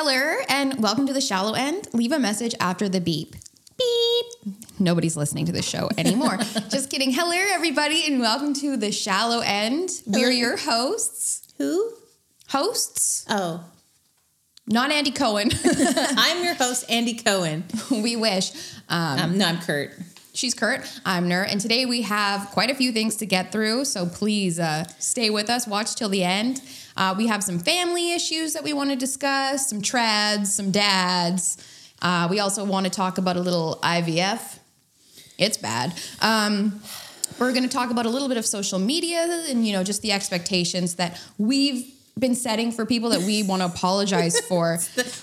Hello, and welcome to the shallow end. Leave a message after the beep. Beep. Nobody's listening to this show anymore. Just kidding. Hello, everybody, and welcome to the shallow end. We're Hello. your hosts. Who? Hosts, Oh, not Andy Cohen. I'm your host, Andy Cohen. we wish. Um, Um, no, I'm Kat. she's Kat. I'm Nur, and today we have quite a few things to get through. So please uh, stay with us. Watch till the end. Uh, we have some family issues that we want to discuss, some trads, some dads. Uh, we also want to talk about a little IVF. It's bad. Um, we're going to talk about a little bit of social media and you know just the expectations that we've been setting for people that we want to apologize for.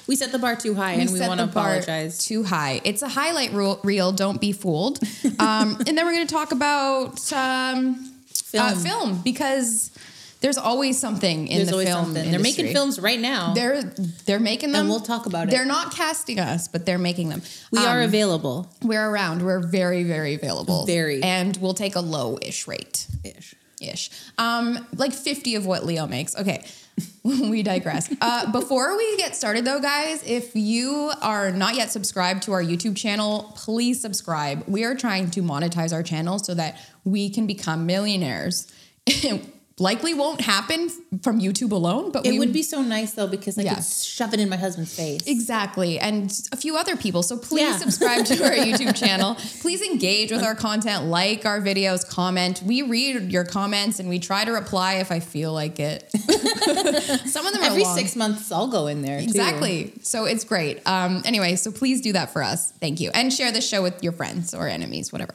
We set the bar too high, and we want to apologize. Too high. It's a highlight reel. don't be fooled. Um, and then we're going to talk about um, film. Film. film because there's always something in There's the film. They're making films right now. They're they're making them. And we'll talk about it. They're not casting us, but they're making them. we are Um, available. We're around. We're very very available. Very. And we'll take a low-ish rate Ish. ish. Um, like 50 of what Leo makes. Okay. we digress. Uh, before we get started though, guys, if you are not yet subscribed to our YouTube channel, please subscribe. We are trying to monetize our channel so that we can become millionaires. Likely won't happen from YouTube alone, but It we would be so nice though because I Yeah. could shove it in my husband's face. Exactly. And a few other people. So please Yeah. subscribe to our YouTube channel. Please engage with our content, like our videos, comment. We read your comments and we try to reply if I feel like it. Some of them are Every long. six months, I'll go in there. too. Exactly. So it's great. Um, anyway, so please do that for us. Thank you. And share the show with your friends or enemies, whatever.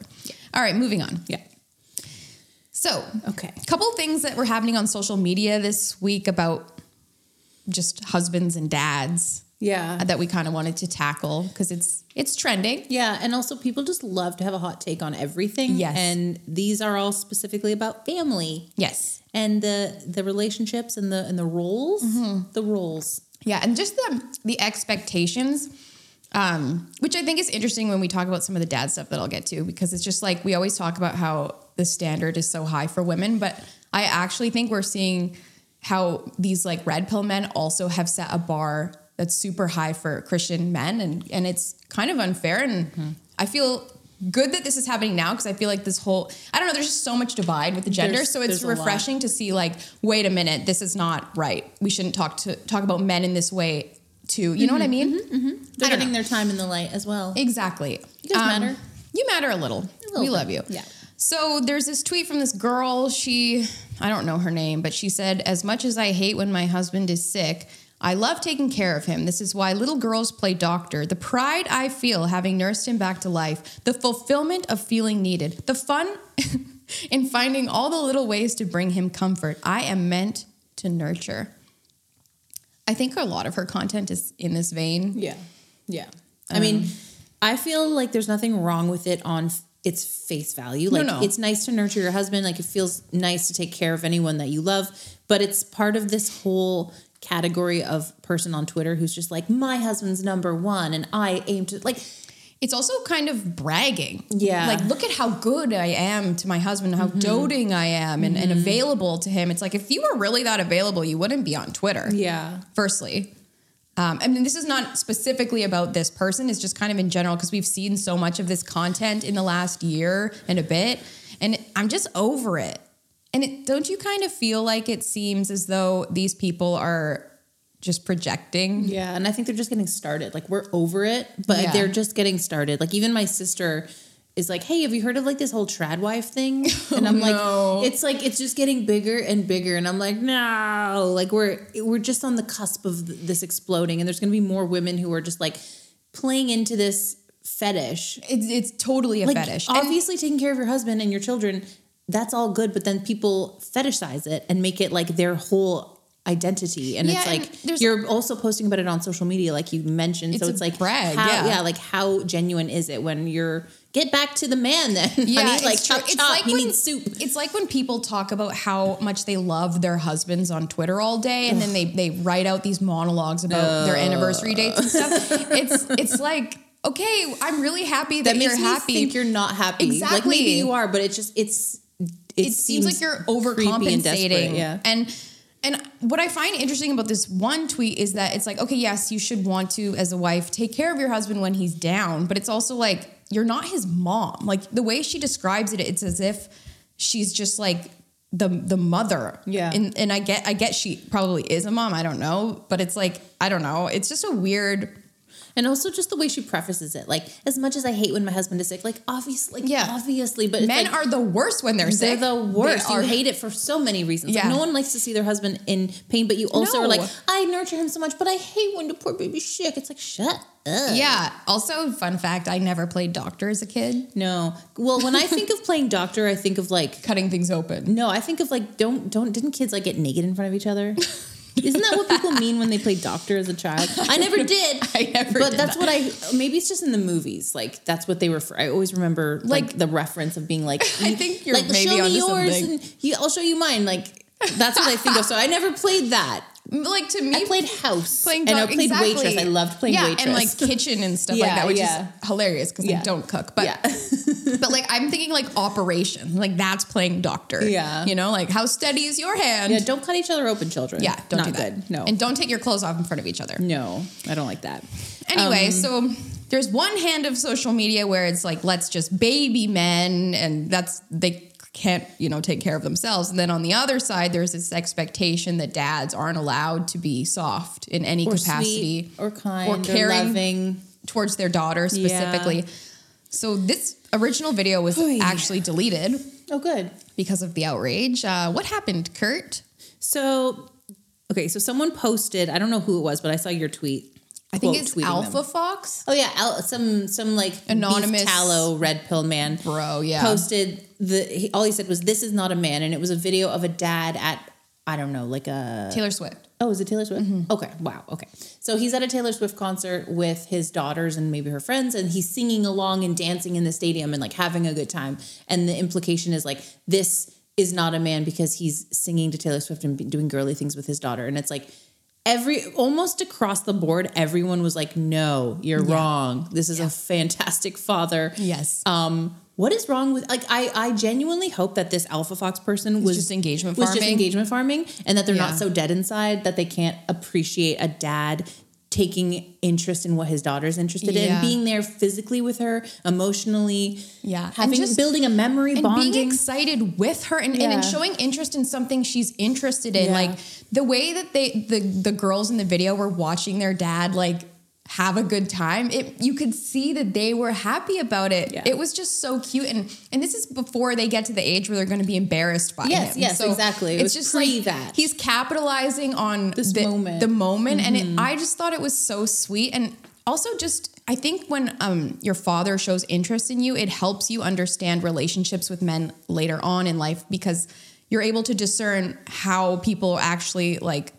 All right, moving on. Yeah. So, Okay. a couple things that were happening on social media this week about just husbands and dads Yeah. that we kind of wanted to tackle because it's it's trending. Yeah, and also people just love to have a hot take on everything. Yes. and these are all specifically about family Yes. and the the relationships and the and the roles. Mm-hmm. The roles. Yeah, and just the the expectations, um, which I think is interesting when we talk about some of the dad stuff that I'll get to because it's just like we always talk about how the standard is so high for women, but I actually think we're seeing how these like red pill men also have set a bar that's super high for Christian men, and and it's kind of unfair, and I feel. Good that this is happening now because I feel like this whole I don't know there's just so much divide with the gender There's- so it's a refreshing to see like wait a minute this is not right we shouldn't talk to talk about men in this way too you know what I mm-hmm. mean They're I don't getting know. their time in the light as well. exactly You guys um, matter. you matter a little, little we bit, love you yeah. So there's this tweet from this girl she I don't know her name but she said as much as I hate when my husband is sick I love taking care of him. This is why little girls play doctor. The pride I feel having nursed him back to life, the fulfillment of feeling needed, the fun in finding all the little ways to bring him comfort. I am meant to nurture. I think a lot of her content is in this vein. Yeah. Yeah. I um, mean, I feel like there's nothing wrong with it on its face value. Like no. it's nice to nurture your husband, like it feels nice to take care of anyone that you love, but it's part of this whole category of person on Twitter who's just like my husband's number 1 and I aim to like It's also kind of bragging. Yeah. Like, look at how good I am to my husband, how mm-hmm. doting I am and, and mm-hmm. available to him. It's like, if you were really that available, you wouldn't be on Twitter. yeah. firstly. Um, I mean, this is not specifically about this person. It's just kind of in general because we've seen so much of this content in the last year and a bit, and I'm just over it. And it, don't you kind of feel like it seems as though these people are just projecting? Yeah, and I think they're just getting started. Like we're over it, but Yeah. they're just getting started. Like even my sister is like, "Hey, have you heard of like this whole trad wife thing?" Oh, and I'm like, no. "It's like it's just getting bigger and bigger." And I'm like, "No!" Like we're we're just on the cusp of this exploding, and there's going to be more women who are just like playing into this fetish. It's, it's totally a Like fetish. And- obviously, taking care of your husband and your children, that's all good. But then people fetishize it and make it like their whole identity and Yeah, it's like there's- you're also posting about it on social media like you mentioned so It's a it's like brag, how, yeah. like how genuine is it when you're get back to the man then Yeah, honey like chop It's chop like he when- needs soup It's like when people talk about how much they love their husbands on Twitter all day, and then they they write out these monologues about their anniversary dates and stuff. it's it's like okay, I'm really happy that, that you're happy. think you're not happy like Exactly. maybe you are but it just it's it, it seems like you're creepy and overcompensating. yeah And and what I find interesting about this one tweet is that it's like, okay, yes, you should want to, as a wife, take care of your husband when he's down, but it's also like, you're not his mom. Like the way she describes it, it's as if she's just like the the mother. Yeah. And and I get I get she probably is a mom. I don't know, but it's like I don't know. It's just a weird. And also just the way she prefaces it, like as much as I hate when my husband is sick, like obviously, like, Yeah. obviously, but Men like, are the worst when they're sick. they're the worst. They You hate it for so many reasons. Like, Yeah. no one likes to see their husband in pain, but you also No. are like, I nurture him so much, but I hate when the poor baby's sick. It's like, shut up. Yeah. Also, fun fact: I never played doctor as a kid. No. Well, when I think of playing doctor, I think of like Cutting things open. no, I think of like don't don't didn't kids like get naked in front of each other? Isn't that what people mean when they play doctor as a child? I never did. I never But that's that. what I maybe it's just in the movies. Like that's what they refer. I always remember like, Like- the reference of being like I think you're like maybe show me yours something. and you, I'll show you mine. Like that's what I think of. So I never played that. Like to me, I played house playing and I played exactly. waitress. I loved playing yeah, waitress and like kitchen and stuff like that, which yeah. is hilarious because Yeah. they don't cook. But yeah. But like I'm thinking like operation, like that's playing doctor. Yeah. you know, like how steady is your hand? yeah, don't cut each other open, children. Yeah, don't Not do that. good. No, and don't take your clothes off in front of each other. no, I don't like that. Anyway, Um, so there's one hand of social media where it's like let's just baby men, and that's they can't you know take care of themselves. And then on the other side, there's this expectation that dads aren't allowed to be soft in any Or capacity or kind, or, caring. loving. towards their daughter specifically. So this original video was Oy. actually deleted Oh, good. because of the outrage. Uh, what happened, Kat? So, okay, so someone posted. I don't know who it was, but I saw your tweet. I think it's Alpha them. Fox. Oh yeah, Al- some some like Anonymous- tallow red pill man Bro, yeah. posted the. He, all he said was, "This is not a man," and it was a video of a dad at I don't know, like a Taylor Swift. Oh, is it Taylor Swift? Mm-hmm. Okay. Wow. Okay. So he's at a Taylor Swift concert with his daughters and maybe her friends, and he's singing along and dancing in the stadium and like having a good time. And the implication is like, this is not a man because he's singing to Taylor Swift and doing girly things with his daughter. And it's like, every almost across the board, everyone was like, no, you're wrong. This is a fantastic father. Yes. Um, what is wrong with like I I genuinely hope that this Alpha Fox person was just engagement was just farming. engagement farming and that they're Yeah. not so dead inside that they can't appreciate a dad taking interest in what his daughter's interested Yeah. in, being there physically with her, emotionally, Yeah. And having just- building a memory, and bonding. being excited with her and, and, and showing interest in something she's interested in Yeah. like the way that they the the girls in the video were watching their dad like have a good time it you could see that they were happy about it Yeah. it was just so cute and and this is before they get to the age where they're going to be embarrassed by Yes, him yes, exactly. It it's just pre like that. he's capitalizing on This the moment. Mm-hmm. the moment and it, i just thought it was so sweet and also just i think when um, your father shows interest in you it helps you understand relationships with men later on in life because you're able to discern how people actually like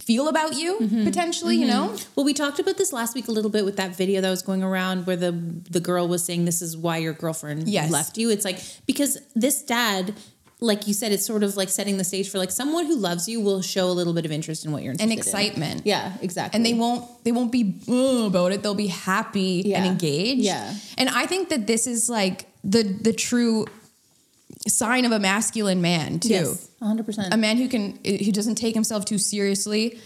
feel about you Mm-hmm. potentially you know Well, we talked about this last week a little bit with that video that was going around where the the girl was saying this is why your girlfriend Yes. left you. It's like because this dad, like you said, it's sort of like setting the stage for like someone who loves you will show a little bit of interest in what you're interested and in. excitement Yeah, exactly. and they won't they won't be about it they'll be happy and engaged Yeah. and i think that this is like the the true sign of a masculine man too yes, 100. percent a man who can who doesn't take himself too seriously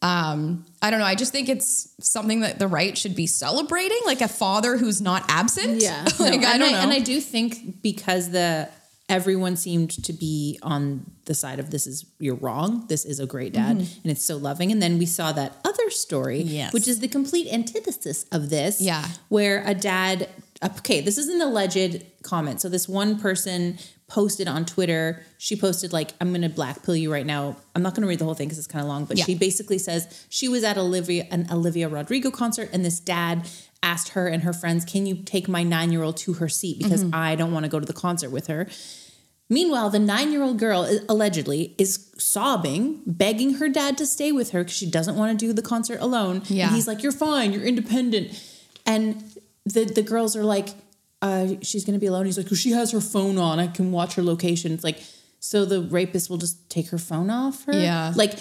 um i don't know i just think it's something that the right should be celebrating like a father who's not absent Yeah, like No, i and don't know And I do think because the everyone seemed to be on the side of this is you're wrong. This is a great dad, and it's so loving. And then we saw that other story, Mm-hmm. Yes. which is the complete antithesis of this. Yeah. where a dad. Uh, okay, this is an alleged comment. So this one person posted on Twitter. She posted like, "I'm going to blackpill you right now." I'm not going to read the whole thing because it's kind of long, but Yeah. she basically says she was at Olivia an Olivia Rodrigo concert, and this dad asked her and her friends, "Can you take my nine year old to her seat because mm-hmm. I don't want to go to the concert with her." Meanwhile, the nine year old girl is- allegedly is sobbing, begging her dad to stay with her because she doesn't want to do the concert alone. Yeah. And he's like, You're fine, you're independent. And the, the girls are like, uh, She's going to be alone. He's like, well, She has her phone on. I can watch her location. It's like, so the rapist will just take her phone off her? Yeah. Like,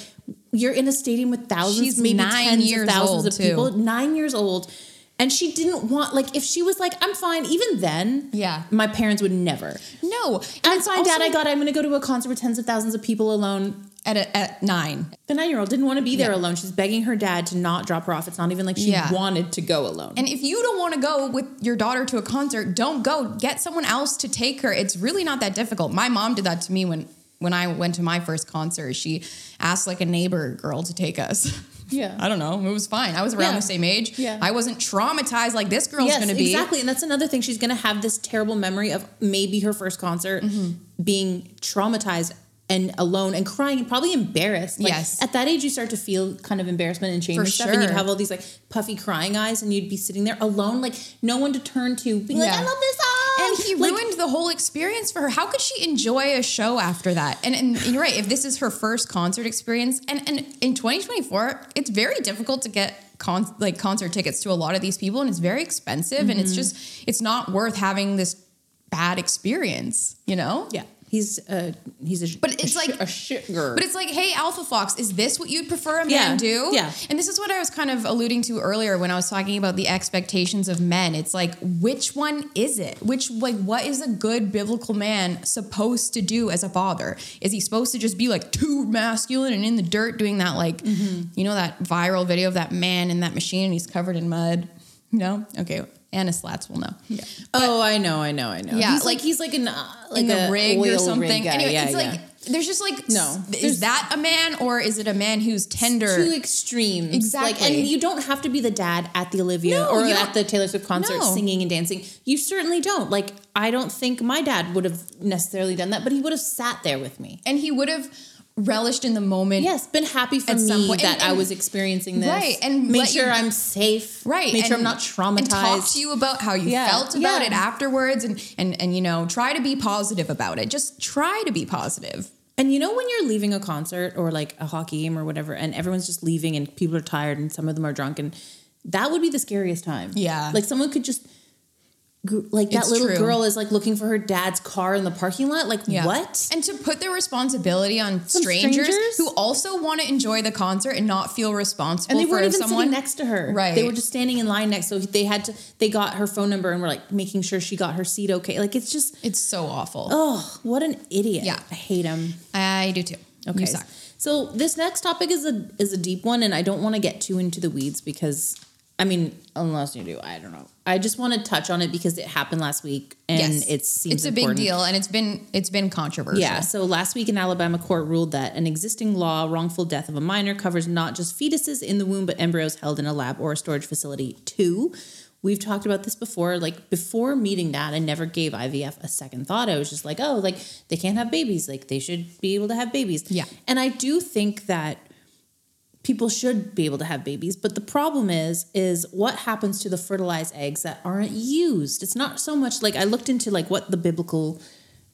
you're in a stadium with thousands, She's maybe nine tens years of thousands old, of too. people. Nine years old. And she didn't want, like, if she was like, I'm fine, even then, Yeah. my parents would never. no I'm fine, Dad. I got. I'm going to go to a concert with tens of thousands of people alone. At a, at nine. The nine year old didn't want to be there Yeah. alone. She's begging her dad to not drop her off. It's not even like she Yeah. wanted to go alone. And if you don't want to go with your daughter to a concert, don't go. Get someone else to take her. It's really not that difficult. My mom did that to me when when I went to my first concert. She asked like a neighbor girl to take us. Yeah. I don't know. It was fine. I was around Yeah. the same age. Yeah. I wasn't traumatized like this girl's yes, going to be. exactly. And that's another thing. She's going to have this terrible memory of maybe her first concert Mm-hmm. being traumatized and alone and crying and probably embarrassed. Like, Yes. At that age, you start to feel kind of embarrassment and shame For and stuff. And you'd have all these like puffy crying eyes and you'd be sitting there alone, like no one to turn to, being like, Yeah. I love this song. And he Like, ruined the whole experience for her. How could she enjoy a show after that? And, and you're right. If this is her first concert experience, and, and in 2024, it's very difficult to get con- like concert tickets to a lot of these people, and it's very expensive. And it's Mm-hmm. just it's not worth having this bad experience. You know? Yeah. He's uh he's a But it's a like- sh- a shit girl. But it's like, hey, Alpha Fox, is this what you'd prefer a man Yeah, do? yeah. And this is what I was kind of alluding to earlier when I was talking about the expectations of men. It's like, which one is it? Which, like, what is a good biblical man supposed to do as a father? Is he supposed to just be like too masculine and in the dirt doing that, like, Mm-hmm. you know, that viral video of that man in that machine and he's covered in mud? No? Okay. Anna Slats will know. Yeah. oh, I know, I know, I know. Yeah, he's like, like- he's like an uh, like a rig or something. rig guy. Anyway, yeah, it's yeah. like there's just like No, is that a man or is it a man who's tender? two extremes. Like, Exactly. and you don't have to be the dad at the Olivia No, or at the Taylor Swift concert No. singing and dancing. You certainly don't. Like, I don't think my dad would have necessarily done that, but he would have sat there with me. and he would have relished in the moment. Yes, been happy for At some me point. that And- I was experiencing this. Right, and make sure you- I'm safe. Right. Made sure I'm not traumatized. And talk to you about how you Yeah, felt about yeah. it afterwards and, and and you know, try to be positive about it. Just try to be positive. And you know when you're leaving a concert or like a hockey game or whatever, and everyone's just leaving and people are tired and some of them are drunk, and that would be the scariest time. Yeah. like someone could just like that It's little true. girl is like looking for her dad's car in the parking lot. Like Yeah. what? And to put the responsibility on strangers, strangers? who also want to enjoy the concert and not feel responsible And they weren't even someone sitting next to her. Right. They were just standing in line next. So they had to. They got her phone number and were like making sure she got her seat okay. Like it's just. It's so awful. Oh, what an idiot! Yeah. I hate him. I do too. Okay. So this next topic is a is a deep one, and I don't want to get too into the weeds because I mean, unless you do, I don't know. I just want to touch on it because it happened last week, and yes. it seems it's a important. big deal and it's been it's been controversial. Yeah. So last week, an Alabama court ruled that an existing law, wrongful death of a minor, covers not just fetuses in the womb, but embryos held in a lab or a storage facility too. We've talked about this before. Like before meeting that, I never gave IVF a second thought. I was just like, oh, like they can't have babies. Like they should be able to have babies. Yeah. And I do think that people should be able to have babies but the problem is is what happens to the fertilized eggs that aren't used it's not so much like i looked into like what the biblical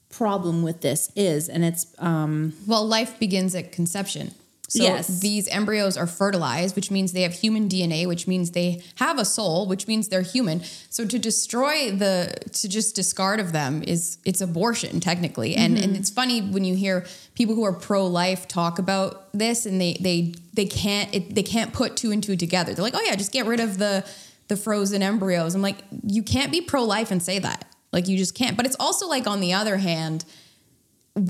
problem with this is and it's um Well, life begins at conception. So Yes. these embryos are fertilized, which means they have human DNA, which means they have a soul, which means they're human. So to destroy the to just discard of them is it's abortion technically. And Mm-hmm. and it's funny when you hear people who are pro-life talk about this and they they they can't it, they can't put two and two together. They're like, "Oh yeah, just get rid of the the frozen embryos." I'm like, "You can't be pro-life and say that." Like you just can't. But it's also like on the other hand,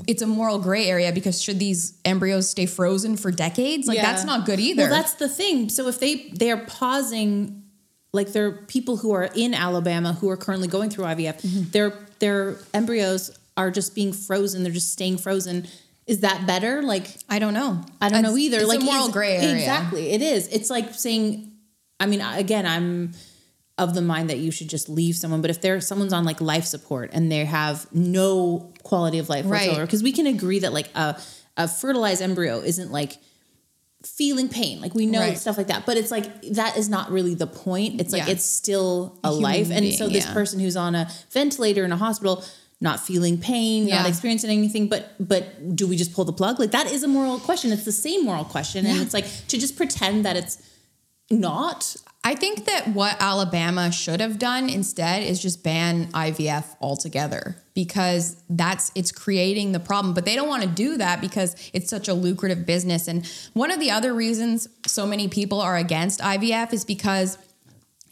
it's a moral gray area because should these embryos stay frozen for decades? Like Yeah. that's not good either. well that's the thing so if they they are pausing like there are people who are in alabama who are currently going through ivf Mm-hmm. their their embryos are just being frozen they're just staying frozen is that better like I don't know. I don't know either. It's like a moral gray area. Exactly, it is. It's like saying, I mean, again, I'm of the mind that you should just leave someone. But if there someone's on like life support and they have no quality of life Right. whatsoever, because we can agree that like a a fertilized embryo isn't like feeling pain like we know Right. stuff like that but it's like that is not really the point it's like Yeah. it's still a life and so this yeah. person who's on a ventilator in a hospital not feeling pain not Yeah. experiencing anything but but do we just pull the plug like that is a moral question it's the same moral question and it's like to just pretend that it's not I think that what Alabama should have done instead is just ban IVF altogether because that's it's creating the problem. But they don't want to do that because it's such a lucrative business. And one of the other reasons so many people are against IVF is because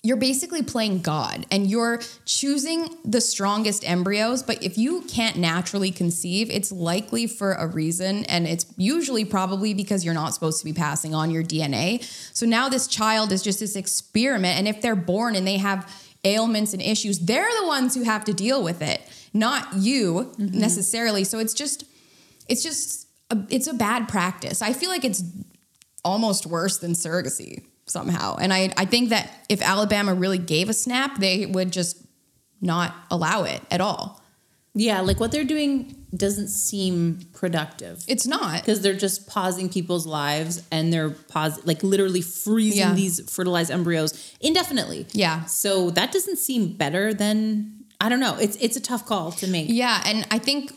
you're basically playing God and you're choosing the strongest embryos. But if you can't naturally conceive, it's likely for a reason. And it's usually probably because you're not supposed to be passing on your DNA. So now this child is just this experiment. And if they're born and they have ailments and issues, they're the ones who have to deal with it, not you mm-hmm. necessarily. So it's just, it's just, a, it's a bad practice. I feel like it's almost worse than surrogacy somehow. And I, I think that if Alabama really gave a snap, they would just not allow it at all. Yeah, like what they're doing doesn't seem productive. It's not. because they're just pausing people's lives and they're pause like literally freezing Yeah. these fertilized embryos indefinitely. Yeah. So that doesn't seem better than I don't know. It's it's a tough call to make. Yeah, and I think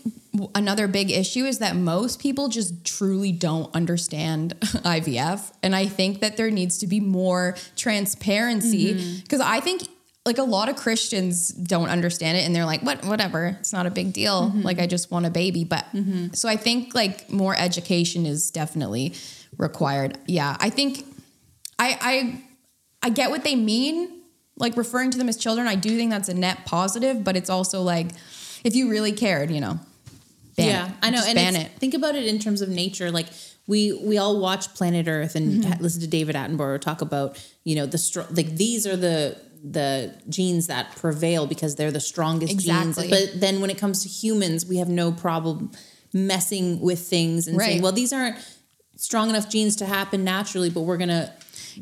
another big issue is that most people just truly don't understand IVF, and I think that there needs to be more transparency mm-hmm. because I think like a lot of Christians don't understand it and they're like, "What? Whatever. It's not a big deal. Mm-hmm. Like I just want a baby." But mm-hmm. so I think like more education is definitely required. Yeah, I think I I I get what they mean, like referring to them as children. I do think that's a net positive, but it's also like if you really cared, you know. Ban yeah, it. I know. Just and ban it. think about it in terms of nature. Like we we all watch Planet Earth and Mm-hmm. listen to David Attenborough talk about you know the str- like these are the the genes that prevail because they're the strongest Exactly. genes. But then when it comes to humans, we have no problem messing with things and saying, well, these aren't strong enough genes to happen naturally, but we're gonna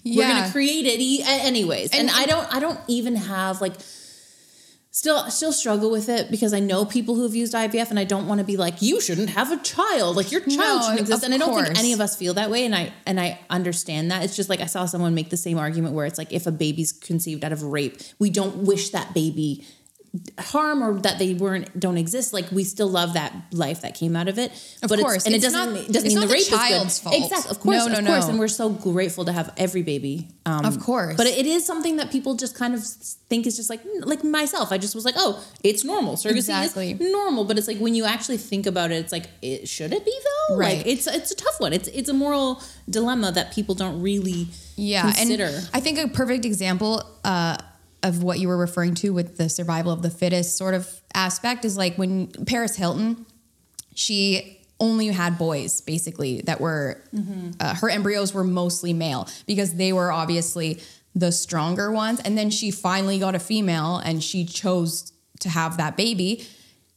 we're gonna create it e- anyways. And, And- I don't I don't even have like still still struggle with it because I know people who have used IVF and I don't want to be like you shouldn't have a child. Like your child No, shouldn't exist. And I don't think any of us feel that way and I and I understand that. It's just like I saw someone make the same argument where it's like if a baby's conceived out of rape we don't wish that baby harm or that they weren't don't exist like we still love that life that came out of it Of but course. and it doesn't not- doesn't mean the the rape child's is good fault. exactly of course No, no, of course no. and we're so grateful to have every baby um, Of course. but it is something that people just kind of think is just like like myself. I just was like, oh, it's normal. Surrogacy Exactly. is normal, but it's like when you actually think about it, it's like, it, should it be though? Right. Like it's it's a tough one. It's it's a moral dilemma that people don't really yeah, consider. and I think a perfect example uh, of what you were referring to with the survival of the fittest sort of aspect is like when Paris Hilton, she only had boys basically that were uh, her embryos were mostly male because they were obviously the stronger ones. And then she finally got a female and she chose to have that baby.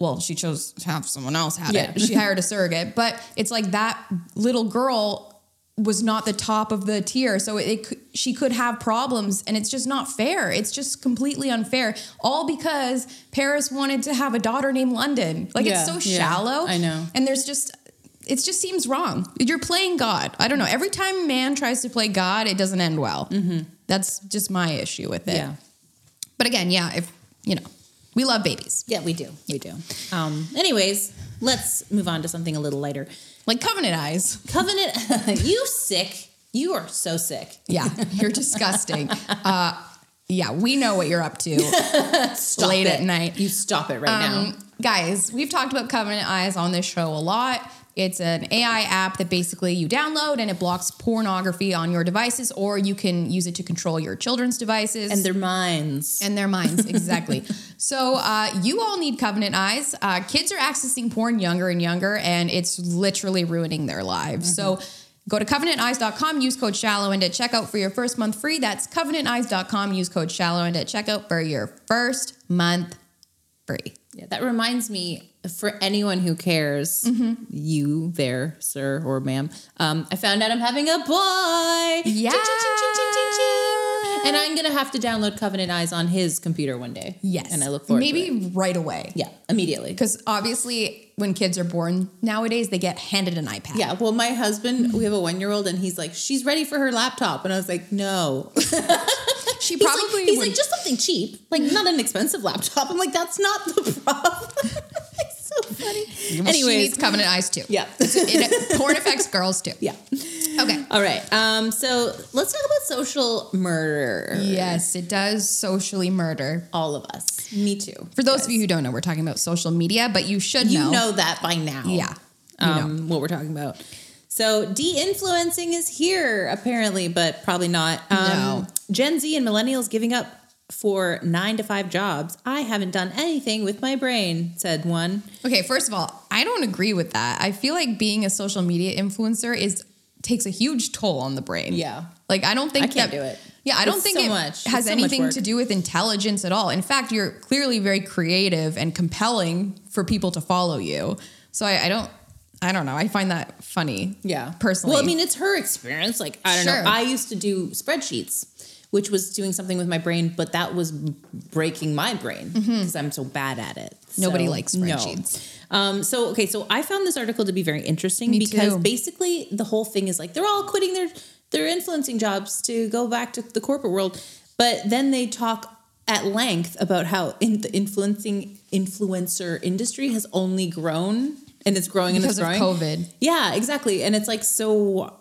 Well she chose to have someone else had Yeah. it she hired a surrogate. But it's like that little girl was not the top of the tier so it, could she could have problems and it's just not fair it's just completely unfair all because paris wanted to have a daughter named london like Yeah, it's so yeah, shallow I know. and there's just it just seems wrong you're playing god i don't know every time man tries to play god it doesn't end well that's just my issue with it Mm-hmm. yeah. but again yeah if you know we love babies Yeah, we do. We do. Um, anyways, let's move on to something a little lighter. Like covenant eyes Covenant, you sick. You are so sick. yeah you're disgusting uh yeah we know what you're up to Stop late it. at night You stop it right now. Um, guys, we've talked about Covenant Eyes on this show a lot. It's an AI app that basically you download and it blocks pornography on your devices, or you can use it to control your children's devices And their minds. and their minds. Exactly. so uh, you all need Covenant Eyes. Uh, kids are accessing porn younger and younger, and it's literally ruining their lives. So. Go to covenanteyes.com, use code shallow and at checkout for your first month free. That's covenanteyes.com, use code shallow and at checkout for your first month free. Yeah, that reminds me for anyone who cares, Mm-hmm. you there, sir or ma'am. Um, I found out I'm having a boy. Yeah. Ching, ching, ching. And I'm gonna have to download Covenant Eyes on his computer one day. Yes. and I look forward Maybe to it. right away. Yeah, immediately. Because obviously, when kids are born nowadays, they get handed an iPad. Yeah, well, my husband, we have a one year old, and he's like, she's ready for her laptop. And I was like, no. She He's probably like, he's like, just something cheap, like not an expensive laptop. I'm like, that's not the problem. so funny. Well, she needs Covenant Eyes too. yeah. It, porn affects girls too. yeah. Okay. All right. Um, so let's talk about social murder. Yes, it does socially murder. All of us. Me too. For those of you who don't know, we're talking about social media, but you should You know. know that by now. Yeah, you Um, what we're talking about. So de-influencing is here apparently, but probably not. Um, No. Gen Z and millennials giving up for nine to five jobs. I haven't done anything with my brain, said one. Okay, first of all, I don't agree with that. I feel like being a social media influencer is takes a huge toll on the brain. Yeah. Like I don't think I can't that- do it. Yeah, I don't It's think so it much. Has so anything work. to do with intelligence at all. In fact, you're clearly very creative and compelling for people to follow you. So I, I don't I don't know. I find that funny. Yeah. Personally. Well, I mean, it's her experience. Like, I don't Sure. know. I used to do spreadsheets, which was doing something with my brain, but that was breaking my brain because I'm so bad at it. Mm-hmm. Nobody So, likes no. spreadsheets. Um, so, okay. So I found this article to be very interesting Me because too. basically the whole thing is like they're all quitting their, their influencing jobs to go back to the corporate world. But then they talk at length about how in the influencing influencer industry has only grown and it's growing because and it's growing. COVID. Yeah, exactly. And it's like, so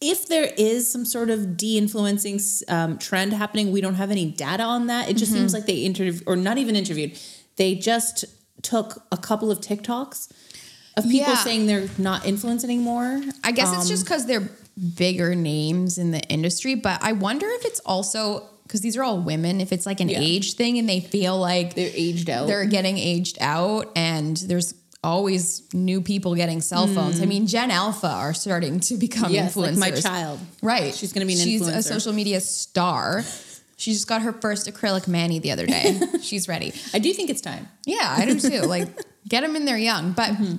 if there is some sort of de influencing um, trend happening, we don't have any data on that. It just Mm-hmm. seems like they interviewed, or not even interviewed, they just took a couple of TikToks of people Yeah. saying they're not influenced anymore. I guess it's Um, just because they're bigger names in the industry, but I wonder if it's also because these are all women, if it's like an Yeah. age thing and they feel like They're aged out. they're getting aged out and there's always new people getting cell phones. I mean, Gen Alpha are starting to become Hmm. yes, influencers. like my child. Right. She's gonna be an influencer. She's a social media star. She just got her first acrylic mani the other day. She's ready. I do think it's time. Yeah, I do too. Like, get them in there young. But Mm-hmm.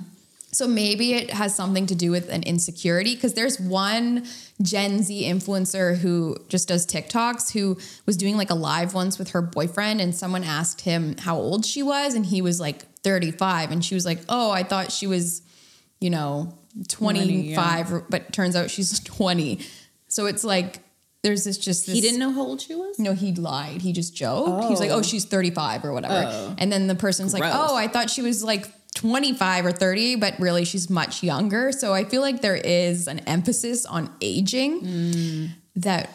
So maybe it has something to do with an insecurity because there's one Gen Z influencer who just does TikToks who was doing like a live once with her boyfriend, and someone asked him how old she was, and he was like 35, and she was like, "Oh, I thought she was, you know, 25, but turns out she's 20." So it's like there's this just this, He didn't know how old she was? no, he lied. He just joked. He was like, Oh. "Oh, she's 35 or whatever." Oh. And then the person's like, "Oh, I thought she was like 25 or 30, but really she's much younger." So I feel like there is an emphasis on aging Mm. that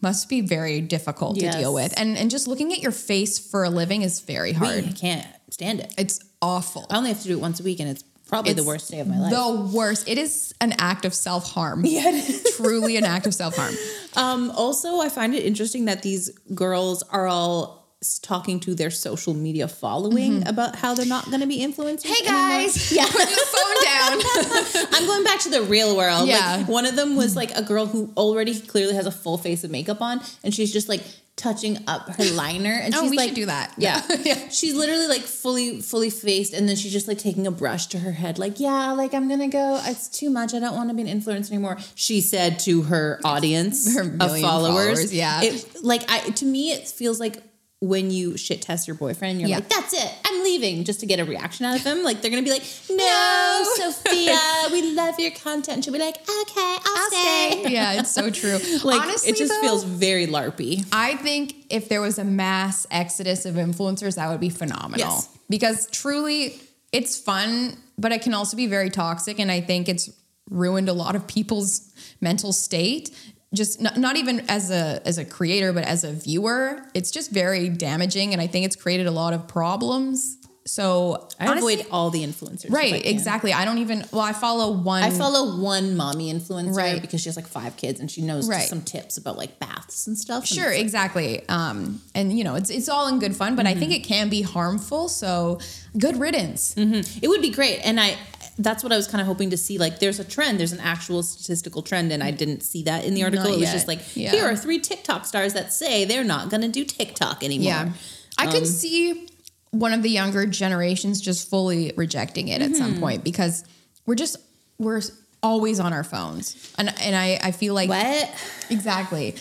must be very difficult Yes. to deal with. And and just looking at your face for a living is very hard. I can't stand it. It's awful. I only have to do it once a week, and it's probably the worst day of my life. The worst. It is an act of self-harm. Yeah, it is. Truly an act of self-harm. Um, also, I find it interesting that these girls are all talking to their social media following about how they're not going to be influencers. Mm-hmm. Hey anymore. guys, Yeah. putting the phone down. I'm going back to the real world. Yeah. Like one of them was like a girl who already clearly has a full face of makeup on, and she's just like touching up her liner. And Oh, she's we like, should do that. Yeah. Yeah. She's literally like fully, fully faced, and then she's just like taking a brush to her head, like, yeah, like I'm gonna go. It's too much. I don't want to be an influencer anymore. She said to her audience Her of followers. followers, yeah. It like I to me it feels like when you shit test your boyfriend, you're Yeah. like, that's it, I'm leaving, just to get a reaction out of him. Like they're gonna be like, no, No. Sophia, we love your content. And she'll be like, okay, I'll, stay. yeah, it's so true. Like Honestly, it just though, feels very larpy. I think if there was a mass exodus of influencers, that would be phenomenal. Yes. Because truly, it's fun, but it can also be very toxic. And I think it's ruined a lot of people's mental state. Just not, not even as a as a creator, but as a viewer, it's just very damaging. And I think it's created a lot of problems. So I honestly- avoid all the influencers. right, exactly. I don't even. Well, I follow one. I follow one mommy influencer Right. because she has like five kids and she knows Right. some tips about like baths and stuff. and Sure, it's like- exactly. Um, and you know, it's it's all in good fun, but I think it can be harmful. So, good riddance. It would be great. And I that's what I was kind of hoping to see. Like there's a trend, there's an actual statistical trend, and I didn't see that in the article. Not it was yet. just like, Yeah. here are three TikTok stars that say they're not gonna do TikTok anymore. Yeah, I Um, could see one of the younger generations just fully rejecting it at Mm-hmm. some point because we're just we're always on our phones, and and I I feel like What? exactly,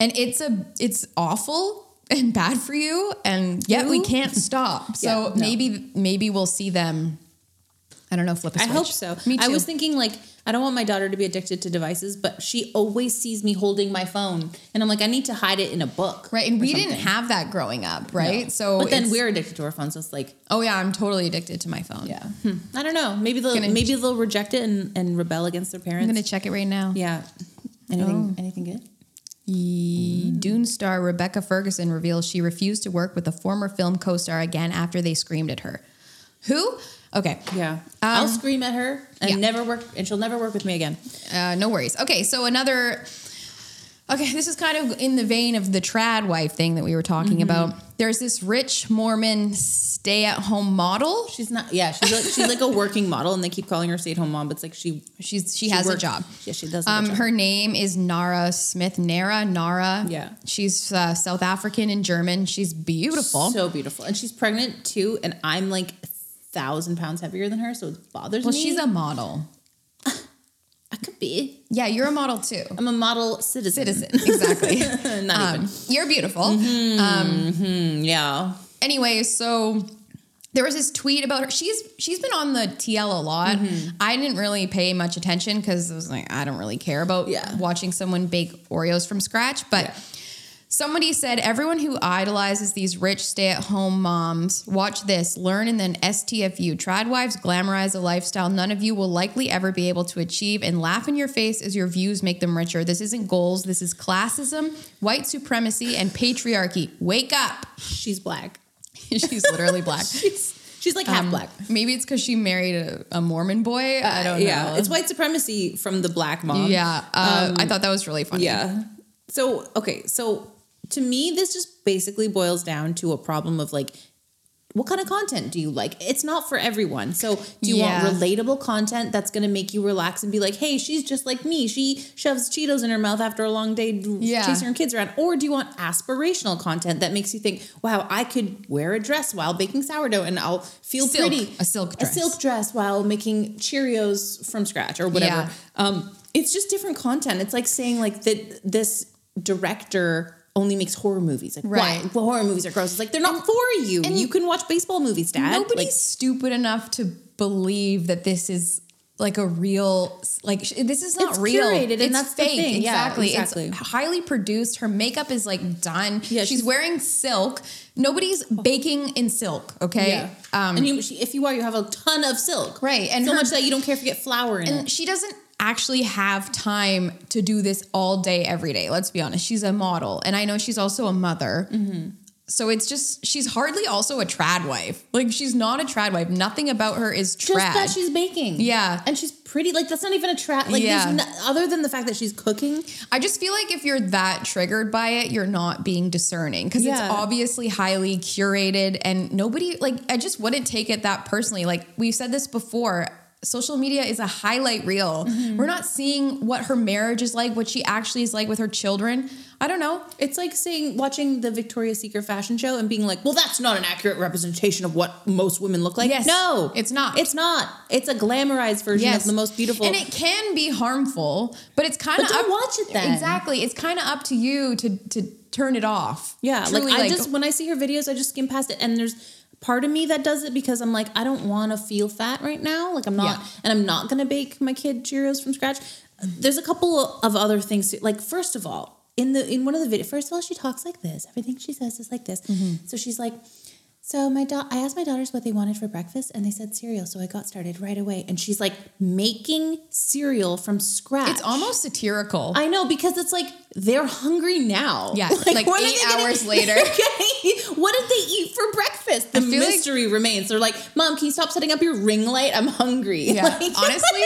and it's a it's awful and bad for you, and yet we can't stop. So Yeah, no. maybe maybe we'll see them. I don't know, flip a I switch. I hope so. Me too. I was thinking like I don't want my daughter to be addicted to devices, but she always sees me holding my phone, and I'm like, I need to hide it in a book, Right. And we didn't have that growing up, right? No. So but then we're addicted to our phones. So it's like, Oh yeah, I'm totally addicted to my phone. yeah, Hmm. I don't know. Maybe they'll maybe they'll reject it and, and rebel against their parents. I'm gonna check it right now. yeah. Anything Oh. anything good? Dune star Rebecca Ferguson reveals she refused to work with a former film co-star again after they screamed at her. Who? Okay. Yeah. I'll scream at her and yeah. never work, and she'll never work with me again. Uh, no worries. Okay, so another. Okay, this is kind of in the vein of the trad wife thing that we were talking Mm-hmm. about. There's this rich Mormon stay at home model. She's not. Yeah, she's like, she's like a working model, and they keep calling her stay at home mom. But it's like she She's she, has a job. Yeah, she does. have a Um, job. her name is Nara Smith. Nara, Nara. Yeah. She's uh, South African and German. She's beautiful. so beautiful, and she's pregnant too. And I'm like thousand pounds heavier than her, so it bothers well, me. Well, she's a model. I could be. Yeah, you're a model too. I'm a model citizen. Citizen, exactly. Not um, you're beautiful. even. Yeah. anyway, so there was this tweet about her. She's she's been on the TL a lot. Mm-hmm. I didn't really pay much attention because I was like, I don't really care about Yeah. watching someone bake Oreos from scratch. But Yeah. Somebody said everyone who idolizes these rich stay-at-home moms, watch this, learn and then STFU. Trad wives glamorize a lifestyle none of you will likely ever be able to achieve and laugh in your face as your views make them richer. This isn't goals, this is classism, white supremacy, and patriarchy. Wake up. She's black. She's literally black. She's she's like half Um, black. Maybe it's because she married a, a Mormon boy. I don't know. Yeah, it's white supremacy from the black mom. Yeah, uh, I thought that was really funny. Yeah. So, okay. So, to me, this just basically boils down to a problem of like, what kind of content do you like? It's not for everyone. So, do you Yeah. want relatable content that's going to make you relax and be like, hey, she's just like me. She shoves Cheetos in her mouth after a long day Yeah. chasing her kids around. Or do you want aspirational content that makes you think, wow, I could wear a dress while baking sourdough and I'll feel Silk. pretty. A silk dress. A silk dress while making Cheerios from scratch or whatever. Yeah. Um, it's just different content. It's like saying like that this director only makes horror movies. Like Right. why? Well, horror movies are gross. It's like they're not for you. and You can watch baseball movies, Dad. Nobody's Like, stupid enough to believe that this is like a real like sh- this is not It's real curated, and it's that's the fake thing. Yeah, exactly. exactly. it's highly produced her makeup is like done Yeah, she's, she's- wearing silk nobody's baking in silk okay yeah. um and you, she- if you are, you have a ton of silk. Right, and so her- much that you don't care if you get flour in it. And it. she doesn't actually have time to do this all day, every day. Let's be honest. She's a model. And I know she's also a mother. Mm-hmm. So it's just, she's hardly also a trad wife. Like, she's not a trad wife. Nothing about her is Just trad. that she's baking. Yeah. And she's pretty. Like, that's not even a trad. Like, Yeah. there's no, other than the fact that she's cooking. I just feel like if you're that triggered by it, you're not being discerning because Yeah. it's obviously highly curated and nobody, like, I just wouldn't take it that personally. Like, we've said this before. Social media is a highlight reel. Mm-hmm. We're not seeing what her marriage is like, what she actually is like with her children. I don't know. It's like saying, watching the Victoria's Secret fashion show and being like, well, that's not an accurate representation of what most women look like. Yes. No, It's not. It's not. It's a glamorized version of the most beautiful. And it can be harmful, but it's kind of don't watch it then. Exactly. It's kind of up to you to to turn it off. Yeah, Truly, like I just when I see her videos, I just skim past it, and there's part of me that does it because I'm like, I don't want to feel fat right now. Like I'm not, Yeah. and I'm not gonna bake my kid Cheerios from scratch. There's a couple of other things. To, like first of all, in the in one of the videos, first of all, she talks like this. Everything she says is like this. Mm-hmm. So she's like. So my da- I asked my daughters what they wanted for breakfast, and they said cereal. So I got started right away. And she's like making cereal from scratch. it's almost satirical. I know because it's like they're hungry now. Yeah, like are eight they gonna- hours later. Okay, what did they eat for breakfast? The feel like- mystery remains. They're like, "Mom, can you stop setting up your ring light? I'm hungry." yeah. Like, Honestly,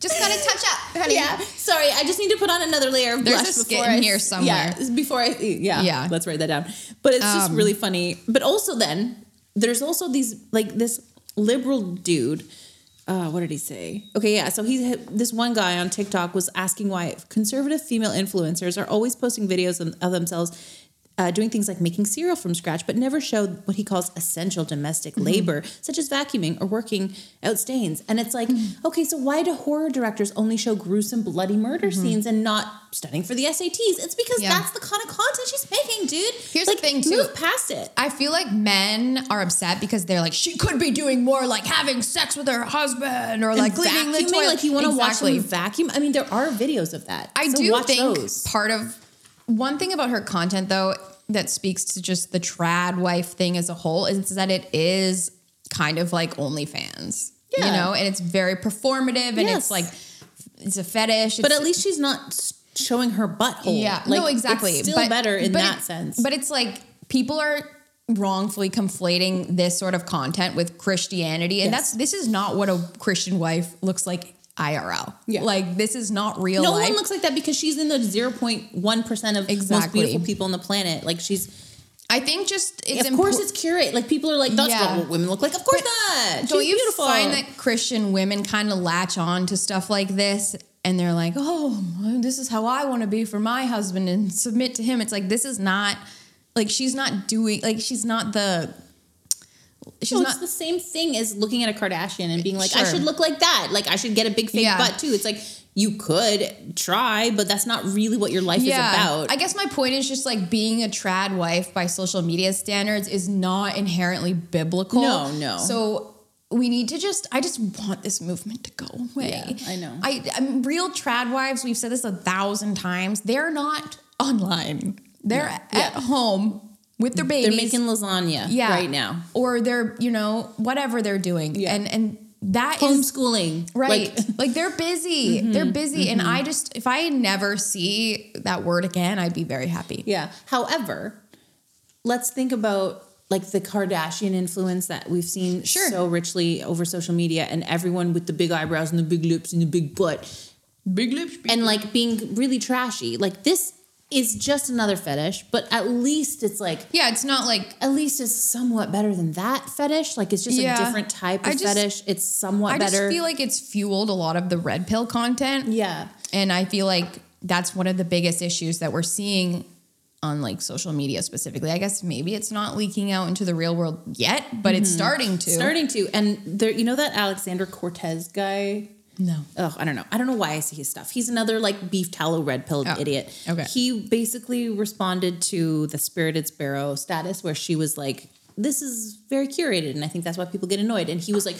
just gotta touch up, honey. yeah. Sorry, I just need to put on another layer of There's blush before I, here somewhere. Yeah, before I yeah Yeah. Let's write that down. But it's just Um, really funny. But also then there's also these like this liberal dude. Uh, what did he say? Okay, yeah. So he's this one guy on TikTok was asking why conservative female influencers are always posting videos of, of themselves uh, doing things like making cereal from scratch, but never show what he calls essential domestic Mm-hmm. labor, such as vacuuming or working out stains. And it's like, Mm-hmm. okay, so why do horror directors only show gruesome, bloody murder scenes and not studying for the SATs? It's because Mm-hmm. Yeah. that's the kind of content she's making, dude. Here's like, the thing, too. Move past it. I feel like men are upset because they're like, she could be doing more, like having sex with her husband or like cleaning the toilet. like you want to Exactly. watch them vacuum. I mean, there are videos of that. I So do watch think those. part of one thing about her content though that speaks to just the trad wife thing as a whole is that it is kind of like OnlyFans. You know, and it's very performative and Yes. it's like it's a fetish. But at least she's not showing her butthole. yeah, Like, no, exactly. It's still But- better in that it- sense. But it's like people are wrongfully conflating this sort of content with Christianity. And Yes. that's this is not what a Christian wife looks like IRL. Yeah. Like this is not real No life. one looks like that because she's in the 0.1% of most beautiful people on the planet. Like she's, I think just it's of course impor- it's curate. Like people are like, that's Yeah. not what women look like. Of course not. Don't She's you beautiful. find that Christian women kind of latch on to stuff like this and they're like, oh, this is how I want to be for my husband and submit to him? It's like, this is not, like, she's not doing, like, she's not the, she's No, not, it's the same thing as looking at a Kardashian and being like, I should look like that. Like I should get a big fake Yeah. butt too. It's like you could try, but that's not really what your life is about. I guess my point is just like being a trad wife by social media standards is not inherently biblical. No, no. So we need to just I just want this movement to go away. Yeah, I know. I I'm real trad wives, we've said this a thousand times, they're not online. They're Yeah. at home with their babies. They're making lasagna yeah. right now. Or they're, you know, whatever they're doing. Yeah. And and that is Homeschooling. Right. Like, Like, they're busy. Mm-hmm, they're busy. And I just, if I never see that word again, I'd be very happy. Yeah. However, let's think about like the Kardashian influence that we've seen Sure. so richly over social media and everyone with the big eyebrows and the big lips and the big butt Big lips. and like being really trashy. Like this is just another fetish, but at least it's like yeah, it's not like, at least it's somewhat better than that fetish. Like it's just Yeah. a different type of just- fetish. It's somewhat better. I better. just feel like it's fueled a lot of the red pill content. yeah. And I feel like that's one of the biggest issues that we're seeing on like social media specifically. I guess maybe it's not leaking out into the real world yet, but it's mm-hmm. starting to. Starting to. And there you know that Alexander Cortes guy? No. Oh, I don't know. I don't know why I see his stuff. He's another like beef tallow red pill Oh, idiot. okay. He basically responded to the spirited sparrow status where she was like, This is very curated, and I think that's why people get annoyed. And he was like,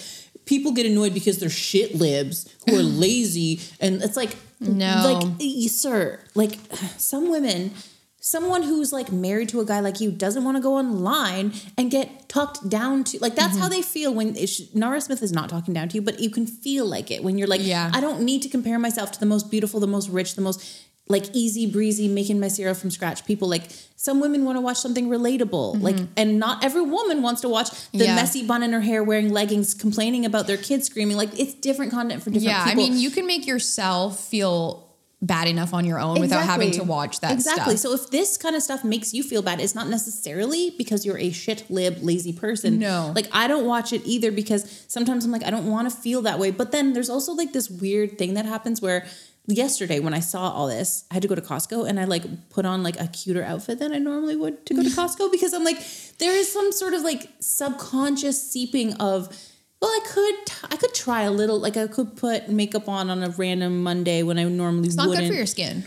People get annoyed because they're shit libs who are lazy. And it's like No. like sir, like some women someone who's like married to a guy like you doesn't want to go online and get talked down to like that's Mm-hmm. how they feel when it's, Nara Smith is not talking down to you but you can feel like it when you're like Yeah. I don't need to compare myself to the most beautiful the most rich the most like easy breezy making my cereal from scratch people like some women want to watch something relatable like and not every woman wants to watch the Mm-hmm. Yeah. messy bun in her hair wearing leggings complaining about their kids screaming like it's different content for different Yeah. people I mean, you can make yourself feel bad enough on your own without having to watch that exactly. stuff. So if this kind of stuff makes you feel bad, it's not necessarily because you're a shit lib lazy person. No. like I don't watch it either because sometimes I'm like I don't want to feel that way. But then there's also like this weird thing that happens where yesterday when I saw all this, I had to go to Costco and I like put on like a cuter outfit than I normally would to go to Costco because I'm like there is some sort of like subconscious seeping of well I could I could try a little like I could put makeup on on a random Monday when I normally It's not wouldn't. good for your skin.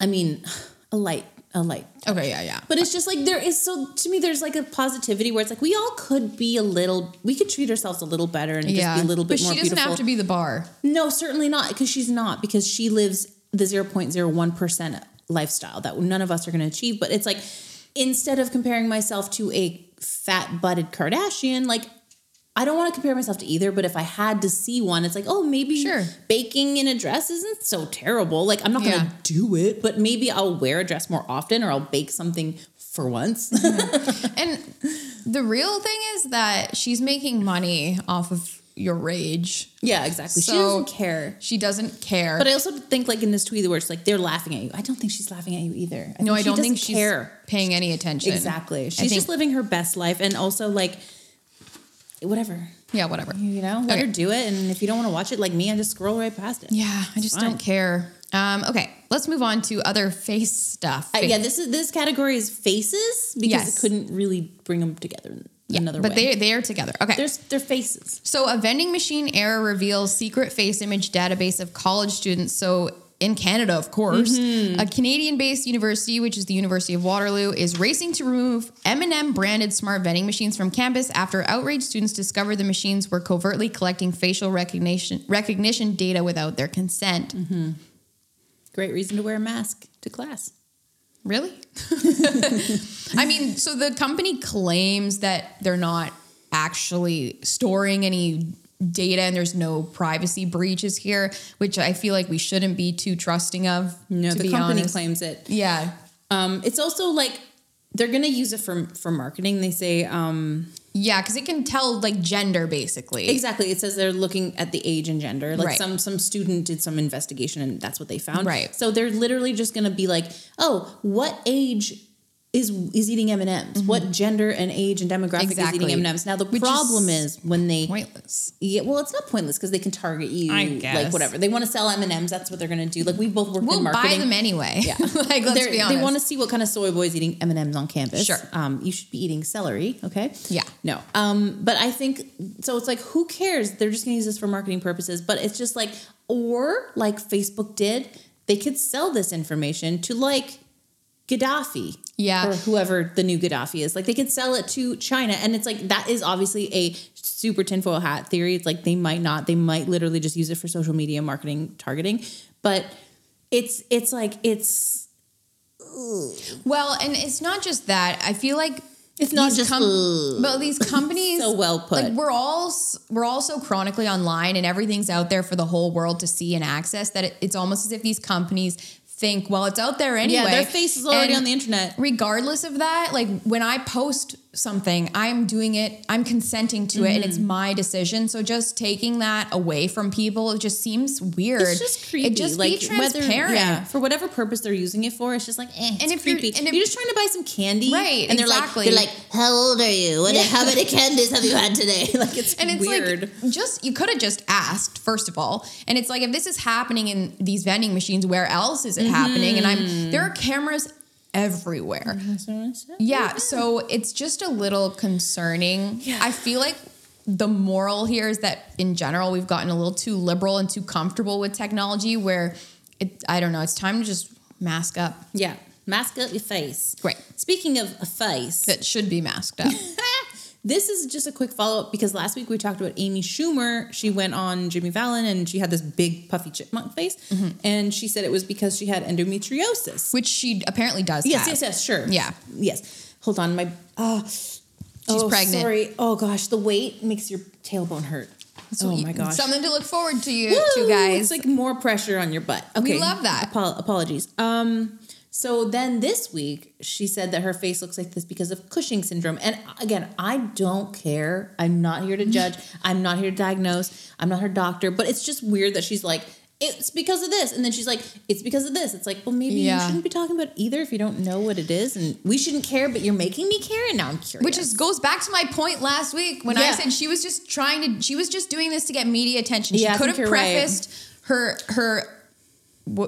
I mean, a light, a light. Okay, yeah, yeah. But it's just like there is so to me, there's like a positivity where it's like we all could be a little, we could treat ourselves a little better and yeah. just be a little bit but more she doesn't beautiful. have to be the bar. no, certainly not, because she's not, because she lives the 0.01% lifestyle that none of us are going to achieve. But it's like instead of comparing myself to a fat butted Kardashian, like I don't want to compare myself to either, but if I had to see one, it's like, oh, maybe Sure. baking in a dress isn't so terrible. Like, I'm not going to Yeah. do it, but maybe I'll wear a dress more often or I'll bake something for once. Mm-hmm. And the real thing is that she's making money off of your rage. yeah, exactly. she doesn't care. She doesn't care. But I also think, like, in this tweet where it's like, they're laughing at you. I don't think she's laughing at you either. I no, I don't think she's care. paying any attention. Exactly. She's just living her best life. And also, like, whatever. Yeah, whatever. You know, let Okay. her do it. And if you don't want to watch it like me, I just scroll right past it. Yeah, I just Fine. don't care. Um, okay, let's move on to other face stuff. Uh, yeah, this is this category is faces because Yes. it couldn't really bring them together in Yeah, another but way. But they they are together. Okay. There's their faces. So, a vending machine error reveals secret face image database of college students. So, in Canada, of course, Mm-hmm. a Canadian based university, which is the University of Waterloo, is racing to remove M&M branded smart vending machines from campus after outraged students discovered the machines were covertly collecting facial recognition recognition data without their consent. Mm-hmm. Great reason to wear a mask to class. Really? I mean, so the company claims that they're not actually storing any data and there's no privacy breaches here, which I feel like we shouldn't be too trusting of. No, the company honest. claims it. Yeah. Um, it's also like they're gonna use it for for marketing. They say um, Yeah, because it can tell like gender basically. exactly. It says they're looking at the age and gender. Like Right. some some student did some investigation and that's what they found. Right. So they're literally just gonna be like, oh, what age? Is, is eating M and M's? What gender and age and demographic is Mm-hmm. Eating M and M's? Now the Which problem is, when they Pointless. yeah, well, it's not pointless because they can target you, I like whatever they want to sell M and M's. That's what they're gonna do. Like we both work We'll in marketing. buy them anyway. Yeah. like let's They're- be honest. They want to see what kind of soy boys eating M and M's on campus. Sure. Um, you should be eating celery. Okay. Yeah. No. Um, but I think so. It's like who cares? They're just gonna use this for marketing purposes. But it's just like, or like Facebook did, they could sell this information to like Gaddafi. Yeah. Or whoever the new Gaddafi is. Like they could sell it to China. And it's like that is obviously a super tinfoil hat theory. It's like they might not, they might literally just use it for social media marketing targeting. But it's it's like it's Well, and it's not just that. I feel like It's not just, ugh. but these companies So well put. Like we're all we're all so chronically online, and everything's out there for the whole world to see and access that it, it's almost as if these companies think, well, it's out there anyway. yeah, their face is already And on the internet. regardless of that, like when I post something, I'm doing it, I'm consenting to it, and Mm-hmm. it's my decision. So just taking that away from people, it just seems weird. It's just creepy. It just like be transparent. yeah, for whatever purpose they're using it for, it's just like, eh, And if you're- creepy. and if- you're just trying to buy some candy, Right, And they're exactly. like, they're like, how old are you? And how many candies have you had today? Like it's And it's weird. like just you could have just asked first of all, and it's like if this is happening in these vending machines, where else is it happening? And I'm there are cameras everywhere. Yeah, so it's just a little concerning. Yeah. I feel like the moral here is that in general we've gotten a little too liberal and too comfortable with technology where it I don't know, it's time to just mask up. yeah, mask up your face. Great. Speaking of a face, That should be masked up. This is just a quick follow up because last week we talked about Amy Schumer. She went on Jimmy Fallon and she had this big puffy chipmunk face, Mm-hmm. and she said it was because she had endometriosis. which she apparently does Yes, have. yes, yes, sure. Yeah. Yes. Hold on, my oh, she's pregnant. Sorry. Oh gosh, the weight makes your tailbone hurt. oh my gosh. Something to look forward to you Woo! two guys. It's like more pressure on your butt. Okay. love that. Apo- apologies. Um, so then this week she said that her face looks like this because of Cushing syndrome. And again, I don't care. I'm not here to judge. I'm not here to diagnose. I'm not her doctor. But it's just weird that she's like, it's because of this, and then she's like, it's because of this. It's like, well, maybe Yeah. you shouldn't be talking about either if you don't know what it is, and we shouldn't care. But you're making me care, and now I'm curious. Which is goes back to my point last week when I said she was just trying to she was just doing this to get media attention. She Yeah, could have you're right. prefaced her her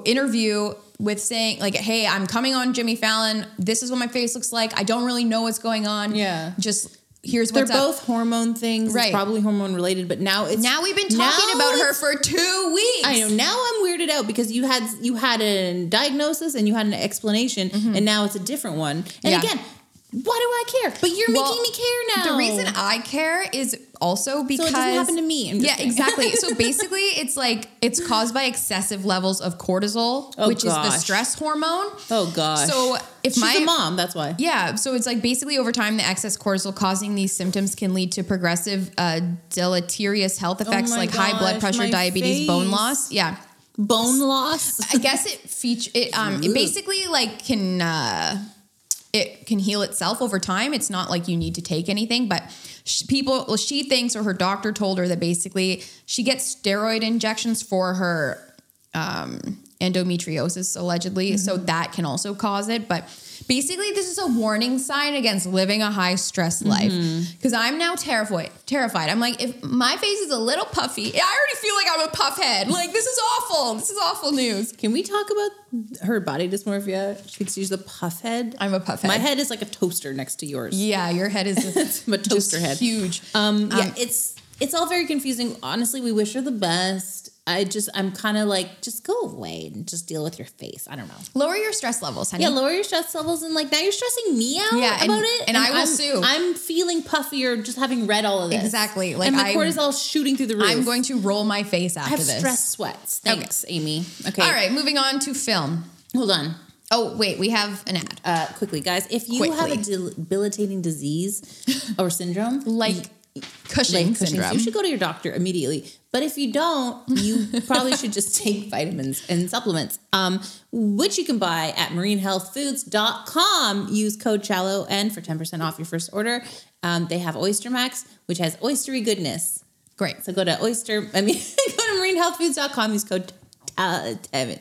interview with saying like, "Hey, I'm coming on Jimmy Fallon. This is what my face looks like. I don't really know what's going on. Yeah. just here's they're what's up." both hormone things, Right. It's probably hormone related. But now it's Now we've been talking about her for two weeks. I know. Now I'm weirded out because you had you had a diagnosis and you had an explanation, and now it's a different one. And Mm-hmm. Yeah. again, why do I care? But you're Well, making me care now. The reason I care is also because doesn't happen to me. Yeah, kidding. exactly. so basically, it's like it's caused by excessive levels of cortisol, Oh, which is the stress hormone. oh gosh. So if she's my mom, that's why. yeah, so it's like basically over time, the excess cortisol causing these symptoms can lead to progressive uh, deleterious health effects Oh like high blood pressure, diabetes, bone loss. Yeah. Bone loss. I guess it feature it um it basically like can uh it can heal itself over time. It's not like you need to take anything, but sh- people well, she thinks or her doctor told her that basically she gets steroid injections for her um endometriosis allegedly, so Mm-hmm. that can also cause it, but Basically, this is a warning sign against living a high stress life. Mm-hmm. Because I'm now terrified. Terrified. I'm like, if my face is a little puffy, I already feel like I'm a puff head. Like this is awful. This is awful news. Can we talk about her body dysmorphia? She thinks she's a puff head. I'm a puff head. My head is like a toaster next to yours. Yeah, your head is a toaster head. huge. Um, yeah, Um, it's it's all very confusing. Honestly, we wish her the best. I just I'm kind of like just go away and just deal with your face. I don't know. Lower your stress levels, honey. Yeah, lower your stress levels and like now you're stressing me out Yeah, and- about it. and I will I'm, sue. I'm feeling puffier just having read all of this. Exactly, like and my I'm- cortisol's shooting through the roof. I'm going to roll my face after I have this. stress sweats. Thanks, Amy. Okay. All right, moving on to film. Hold on. Oh, wait, we have an ad. Uh, quickly, guys. If you have a debilitating disease or syndrome, Like Cushing like Cushing's, syndrome. you should go to your doctor immediately. But if you don't, you probably should just take vitamins and supplements, um, which you can buy at marinehealthfoods.com. Use code Shallow End for 10% off your first order. Um, they have OysterMax, which has oystery goodness. Great. So go to oyster, I mean, go to marinehealthfoods.com, use code uh,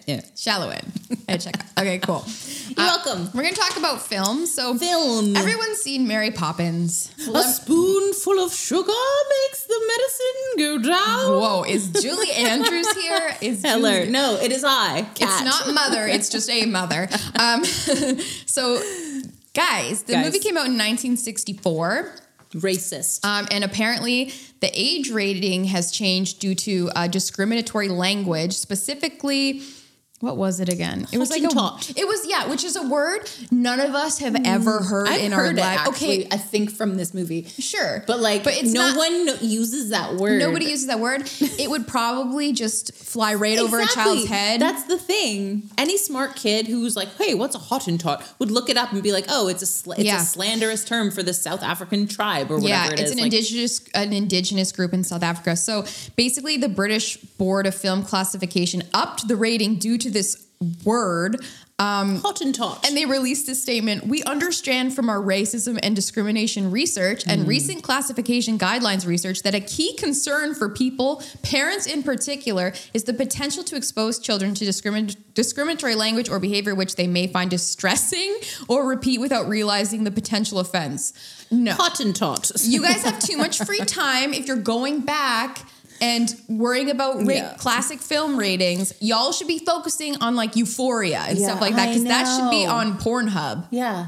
yeah. Shallow End. Hey, check out. Okay, cool. You're welcome. We're going to talk about film. So, Film. everyone's seen Mary Poppins. A spoonful of sugar makes the medicine go down. Whoa, is Julie Andrews here? Is Heller. Julie- No, it is I. It's not mother, it's just a mother. Um, so, guys, the Guys. movie came out in 1964. racist. Um, and apparently, the age rating has changed due to uh, discriminatory language, specifically. What was it again? It was like a. It was yeah, which is a word none of us have ever heard Mm, I've in heard our it life. actually, Okay, I think from this movie. sure, But like, but it's no not, one uses that word. Nobody uses that word. It would probably just fly right over a child's head. That's the thing. Any smart kid who's like, "Hey, what's a Hottentot?" would look it up and be like, "Oh, it's a sl- it's Yeah. a slanderous term for the South African tribe or whatever yeah, it it's an Like, indigenous an indigenous group in South Africa. So basically, the British Board of Film Classification upped the rating due to this word. Um, Hottentot. and they released a statement. We understand from our racism and discrimination research and recent classification guidelines research that a key concern for people, parents in particular, is the potential to expose children to discrimin- discriminatory language or behavior which they may find distressing or repeat without realizing the potential offense. No. Hottentot. You guys have too much free time if you're going back and worrying about ra- Yeah. classic film ratings. Y'all should be focusing on like Euphoria and Yeah, stuff like that because that should be on Pornhub. yeah.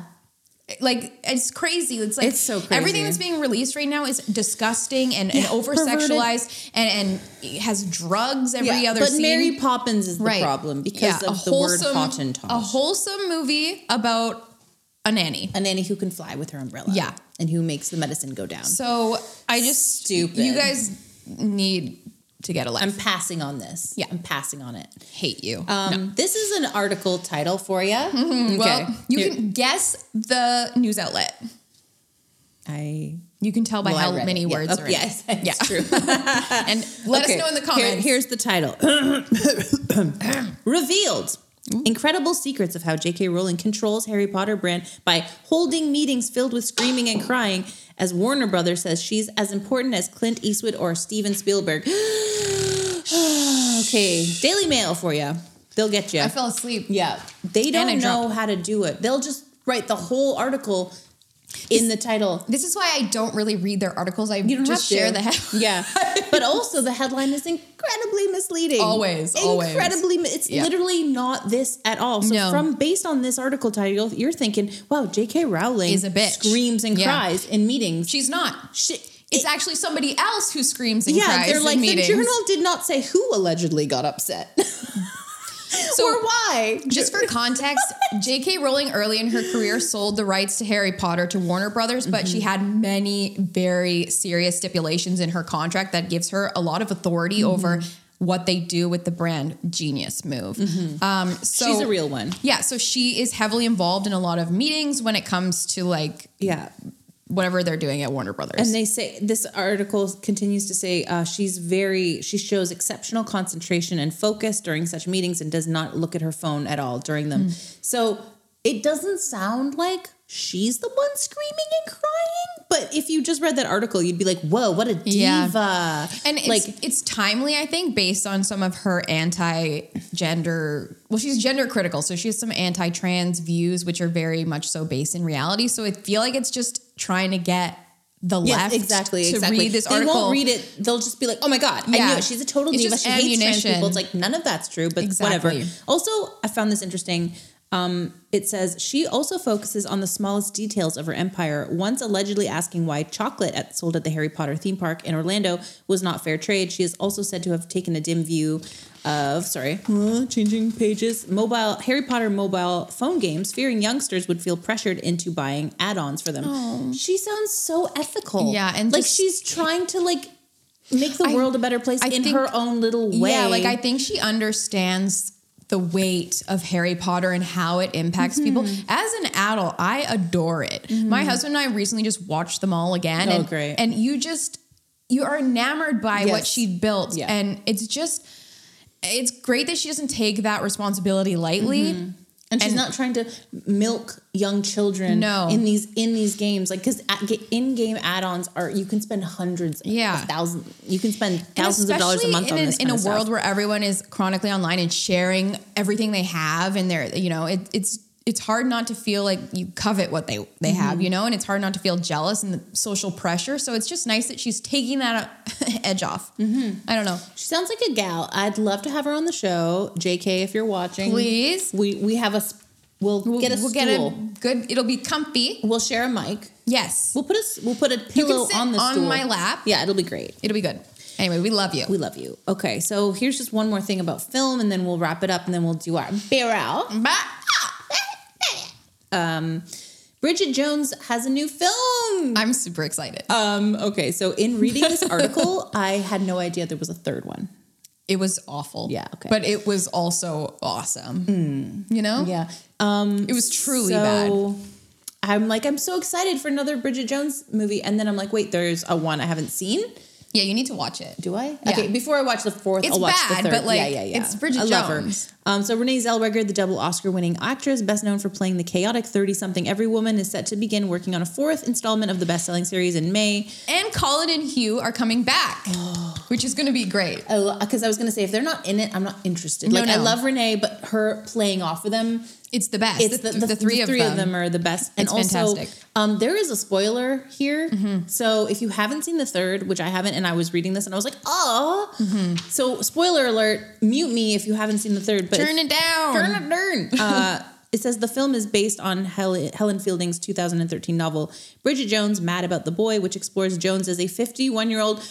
Like it's crazy. It's like It's so crazy. everything that's being released right now is disgusting and, and over sexualized and, and has drugs every yeah. other but scene. Mary Poppins is the right. problem because Yeah, of the word Hottentot. A wholesome movie about a nanny. a nanny who can fly with her umbrella. Yeah. And who makes the medicine go down. So I just Stupid. You guys need to get a life. I'm passing on this. Yeah. I'm passing on it. hate you. Um, This is an article title for you. Mm-hmm. Well, Okay. you Here- can guess the news outlet. I You can tell by well, how many it. Yeah. words Oh, are in it. yes, Yeah. true. And let Okay, us know in the here- here's the title Revealed. Incredible secrets of how J.K. Rowling controls Harry Potter brand by holding meetings filled with screaming and crying, as Warner Brothers says she's as important as Clint Eastwood or Steven Spielberg. okay, Daily Mail for you. They'll get you. I fell asleep. Yeah, they don't know how to do it. They'll just write the whole article in the title. This is why I don't really read their articles. I You don't just share to. the head. Yeah, but also the headline is incredibly misleading. Always, always. incredibly. mi- It's Yeah. literally not this at all. So No. from based on this article title, you're thinking, "Wow, J.K. Rowling Is a bitch. screams and Yeah. cries in meetings." She's not. She, It's it- actually somebody else who screams and yeah, cries they're in like the meetings. journal did not say who allegedly got upset So- or why. Just for context, J.K. Rowling early in her career sold the rights to Harry Potter to Warner Brothers, but Mm-hmm. she had many very serious stipulations in her contract that gives her a lot of authority Mm-hmm. over what they do with the brand. Genius move. Um, so Mm-hmm. She's a real one. yeah. So she is heavily involved in a lot of meetings when it comes to like Yeah, whatever they're doing at Warner Brothers. And they say this article continues to say uh, she's very she shows exceptional concentration and focus during such meetings and does not look at her phone at all during them. Hmm. So it doesn't sound like she's the one screaming and crying. But if you just read that article, you'd be like, "Whoa, what a diva!" Yeah. and it's, like it's timely, I think, based on some of her anti-gender. Well, she's gender critical, so she has some anti-trans views, which are very much so based in reality. So I feel like it's just trying to get the Yes, left exactly. to exactly. read this article. they won't read it. They'll just be like, "Oh my god, I Yeah. knew it. She's a total It's diva. She hates trans ammunition. people." It's like none of that's true, but Exactly. whatever. Also, I found this interesting. Um, it says she also focuses on the smallest details of her empire. Once allegedly asking why chocolate at, sold at the Harry Potter theme park in Orlando was not fair trade, she is also said to have taken a dim view of sorry, uh, changing pages. Mobile Harry Potter mobile phone games, fearing youngsters would feel pressured into buying add-ons for them. She sounds so ethical. Yeah, and like just- she's trying to like make the I- world a better place I in think- her own little way. Yeah, like I think she understands the weight of Harry Potter and how it impacts people. Mm-hmm. As an adult, I adore it. My husband and I recently just watched them all again. Oh, and, great. And you just you are enamored by what Yes. she built. Yeah. And it's just it's great that she doesn't take that responsibility lightly. Mm-hmm. and she's And- not trying to milk young children No. in these in these games like because in-game add-ons are you can spend hundreds Yeah. of thousands you can spend thousands of dollars a month in, on an- this in a stuff. world where everyone is chronically online and sharing everything they have and they're you know it, it's it's hard not to feel like you covet what they they Mm-hmm. have you know and it's hard not to feel jealous and the social pressure so it's just nice that she's taking that edge off Mm-hmm. i don't know She sounds like a gal. I'd love to have her on the show. JK, if you're watching, Please. We we have a we'll, we'll get a we'll stool. get a good it'll be comfy we'll share a mic. yes We'll put a we'll put a pillow on the on stool my lap Yeah, it'll be great. it'll be good anyway we love you We love you. Okay, so here's just one more thing about film, and then we'll wrap it up, and then we'll do our barrel. Um, Bridget Jones has a new film. i'm super excited Um, okay, so in reading this article, I had no idea there was a third one. It was awful Yeah, okay. but it was also awesome you know Yeah. Um, it was truly so bad I'm like, I'm so excited for another Bridget Jones movie, and then I'm like, wait, there's a one I haven't seen. Yeah, you need to watch it. Do I? Yeah. Okay, before I watch the fourth, It's I'll watch bad, the third. but, like, yeah, yeah, yeah. it's Bridget I. Jones. Um, so Renee Zellweger, the double Oscar-winning actress, best known for playing the chaotic thirty-something Every Woman, is set to begin working on a fourth installment of the best-selling series in May. And Colin and Hugh are coming back, which is going to be great. Because I was going to say, if they're not in it, I'm not interested. No, like I love Renee, but her playing off of them It's the best. it's the, the, three, of, them. are the best. And It's also, fantastic. Mm-hmm. um, there is a spoiler here. So if you haven't seen the third, which I haven't, and I was reading this and I was like, oh. So spoiler alert, mute me if you haven't seen the third. But Turn it down. Turn it down. Uh, it says the film is based on Helen, Helen Fielding's 2013 novel Bridget Jones, Mad About the Boy, which explores Jones as a 51 year old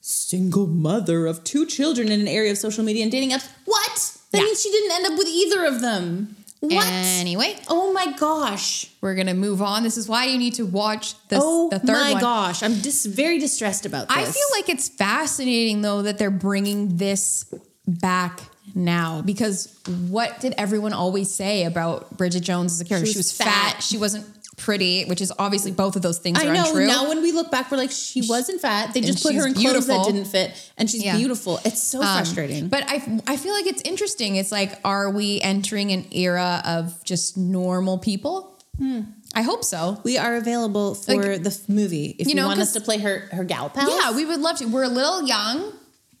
single mother of two children in an area of social media and dating apps. What? That Yeah. means she didn't end up with either of them. What? Anyway, Oh my gosh. we're going to move on. This is why you need to watch this, oh the third my one. gosh. I'm just very distressed about this. I feel like it's fascinating, though, that they're bringing this back now because what did everyone always say about Bridget Jones as a character? She She was was, fat. fat. She wasn't pretty, which is obviously both of those things I are know untrue. now when we look back, we're like, she wasn't fat. They just put her in clothes that didn't fit, and she's Yeah. beautiful. It's so Um, frustrating. But I, I feel like it's interesting. It's like, are we entering an era of just normal people? I hope so. we are available for Like, the movie if you, you know, want us to play her her gal pal. Yeah, we would love to. We're a little young.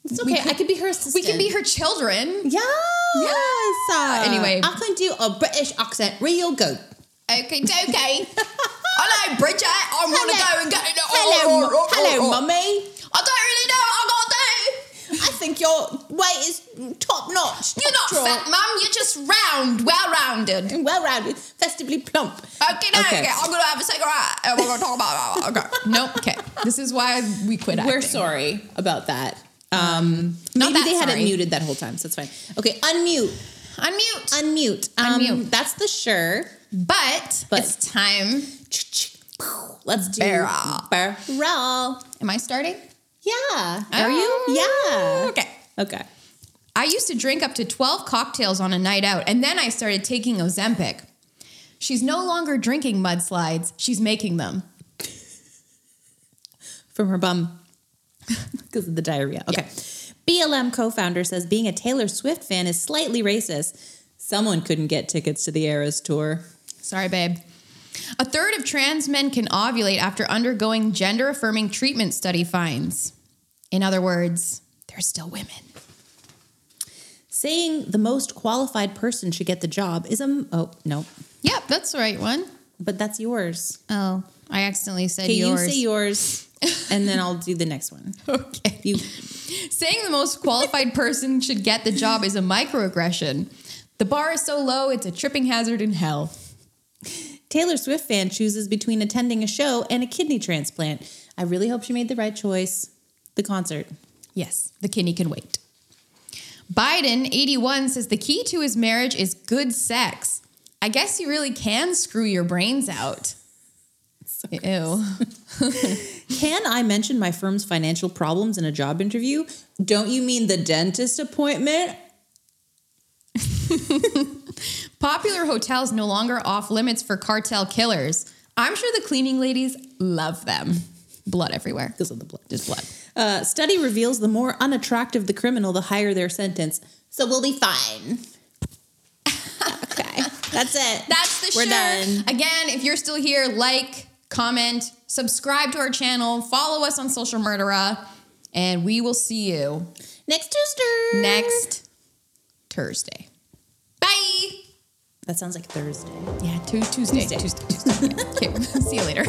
It's okay. I could be her assistant. We can be her children. Yeah. Yes. Uh, anyway. I can do a British accent real good. Okay, okay. Hello, Bridget. I'm gonna go and get it. Hello, hello, mummy. I don't really know what I gotta do. I think your weight is top notch. You're not fat, mum. You're just round, well rounded. well rounded, festively plump. Okay, now Okay. okay. I'm gonna have a cigarette and we're gonna talk about Okay. Nope. Okay. This is why we quit. We're sorry about that. Um, not maybe that they had it muted that whole time, so it's fine. Okay, unmute, Unmute. unmute, um, Unmute. That's the sure. But, But- it's time. Let's do Barrel. barrel. Am I starting? Yeah. Are you? Yeah. Okay. Okay. I used to drink up to 12 cocktails on a night out, and then I started taking Ozempic. She's no longer drinking mudslides, she's making them. From her bum because of the diarrhea. Okay. BLM co-founder says being a Taylor Swift fan is slightly racist. Someone couldn't get tickets to the Eras tour. Sorry, babe. A third of trans men can ovulate after undergoing gender affirming treatment, study finds. In other words, they're still women. Saying the most qualified person should get the job is a oh no, Yep, that's the right one. but that's yours. Oh, I accidentally said Okay, yours. you say yours, and then I'll do the next one. okay. You Saying the most qualified person should get the job is a microaggression. The bar is so low, it's a tripping hazard in hell. Taylor Swift fan chooses between attending a show and a kidney transplant. I really hope she made the right choice. The concert. Yes, the kidney can wait. Biden, 81, says the key to his marriage is good sex. I guess you really can screw your brains out. Ew. Can I mention my firm's financial problems in a job interview? Don't you mean the dentist appointment? Popular hotels no longer off limits for cartel killers. I'm sure the cleaning ladies love them. Blood everywhere. Because of the blood. Just blood. Uh, study reveals the more unattractive the criminal, the higher their sentence. So we'll be fine. okay, that's it. That's the We're show. done. Again, if you're still here, like, comment, subscribe to our channel, follow us on Social Murderer, and we will see you Next Tuesday. next Thursday. Bye. That sounds like Thursday. Yeah, tu- Tuesday. Tuesday. Tuesday. Tuesday. Yeah. Okay, see you later.